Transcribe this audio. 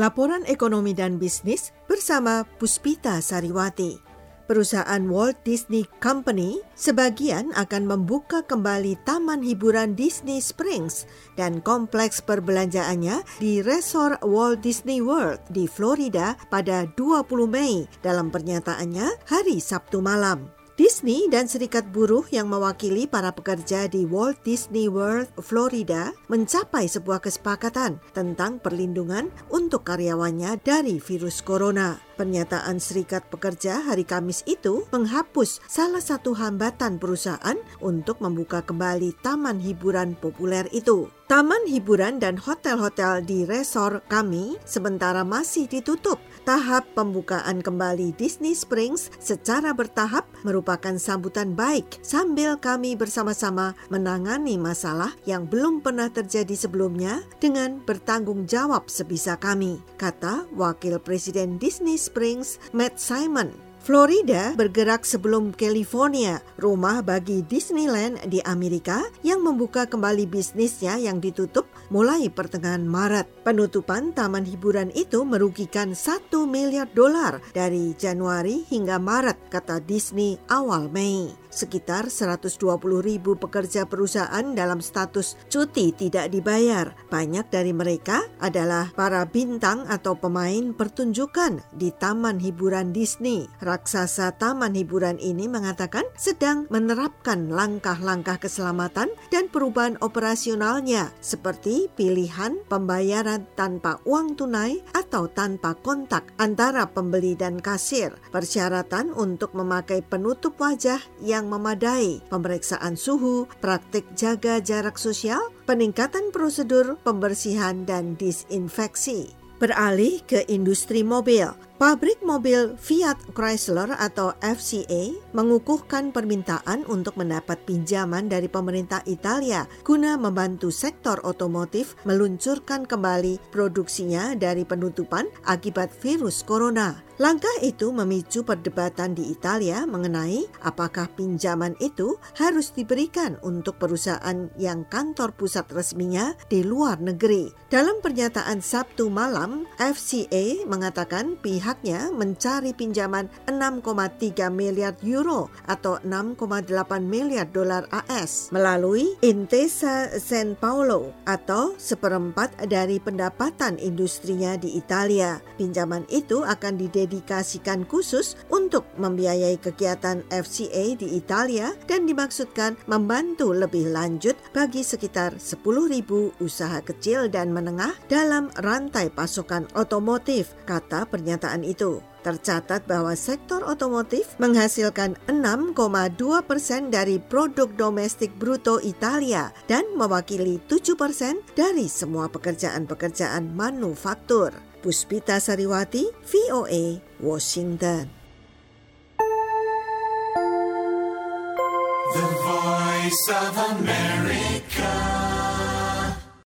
Laporan Ekonomi dan Bisnis bersama Puspita Sariwati. Perusahaan Walt Disney Company sebagian akan membuka kembali taman hiburan Disney Springs dan kompleks perbelanjaannya di Resort Walt Disney World di Florida pada 20 Mei dalam pernyataannya hari Sabtu malam. Disney dan serikat buruh yang mewakili para pekerja di Walt Disney World, Florida, mencapai sebuah kesepakatan tentang perlindungan untuk karyawannya dari virus corona. Pernyataan Serikat Pekerja hari Kamis itu menghapus salah satu hambatan perusahaan untuk membuka kembali taman hiburan populer itu. Taman hiburan dan hotel-hotel di resor kami sementara masih ditutup. Tahap pembukaan kembali Disney Springs secara bertahap merupakan sambutan baik sambil kami bersama-sama menangani masalah yang belum pernah terjadi sebelumnya dengan bertanggung jawab sebisa kami, kata Wakil Presiden Disney Springs Matt Simon. Florida bergerak sebelum California, rumah bagi Disneyland di Amerika yang membuka kembali bisnisnya yang ditutup mulai pertengahan Maret. Penutupan taman hiburan itu merugikan 1 miliar dolar dari Januari hingga Maret, kata Disney awal Mei. Sekitar 120 ribu pekerja perusahaan dalam status cuti tidak dibayar. Banyak dari mereka adalah para bintang atau pemain pertunjukan di taman hiburan Disney raksasa taman hiburan ini mengatakan sedang menerapkan langkah-langkah keselamatan dan perubahan operasionalnya seperti pilihan pembayaran tanpa uang tunai atau tanpa kontak antara pembeli dan kasir, persyaratan untuk memakai penutup wajah yang memadai, pemeriksaan suhu, praktik jaga jarak sosial, peningkatan prosedur pembersihan dan disinfeksi beralih ke industri mobil. Pabrik mobil Fiat Chrysler atau FCA mengukuhkan permintaan untuk mendapat pinjaman dari pemerintah Italia guna membantu sektor otomotif meluncurkan kembali produksinya dari penutupan akibat virus corona. Langkah itu memicu perdebatan di Italia mengenai apakah pinjaman itu harus diberikan untuk perusahaan yang kantor pusat resminya di luar negeri. Dalam pernyataan Sabtu malam, FCA mengatakan pihaknya mencari pinjaman 6,3 miliar euro atau 6,8 miliar dolar AS melalui Intesa San Paulo atau seperempat dari pendapatan industrinya di Italia. Pinjaman itu akan didedikasikan khusus untuk membiayai kegiatan FCA di Italia dan dimaksudkan membantu lebih lanjut bagi sekitar 10.000 usaha kecil dan menengah dalam rantai pasokan otomotif, kata pernyataan itu. Tercatat bahwa sektor otomotif menghasilkan 6,2 persen dari produk domestik bruto Italia dan mewakili 7 persen dari semua pekerjaan-pekerjaan manufaktur. Puspita Sariwati, VOA, Washington. The Voice of America.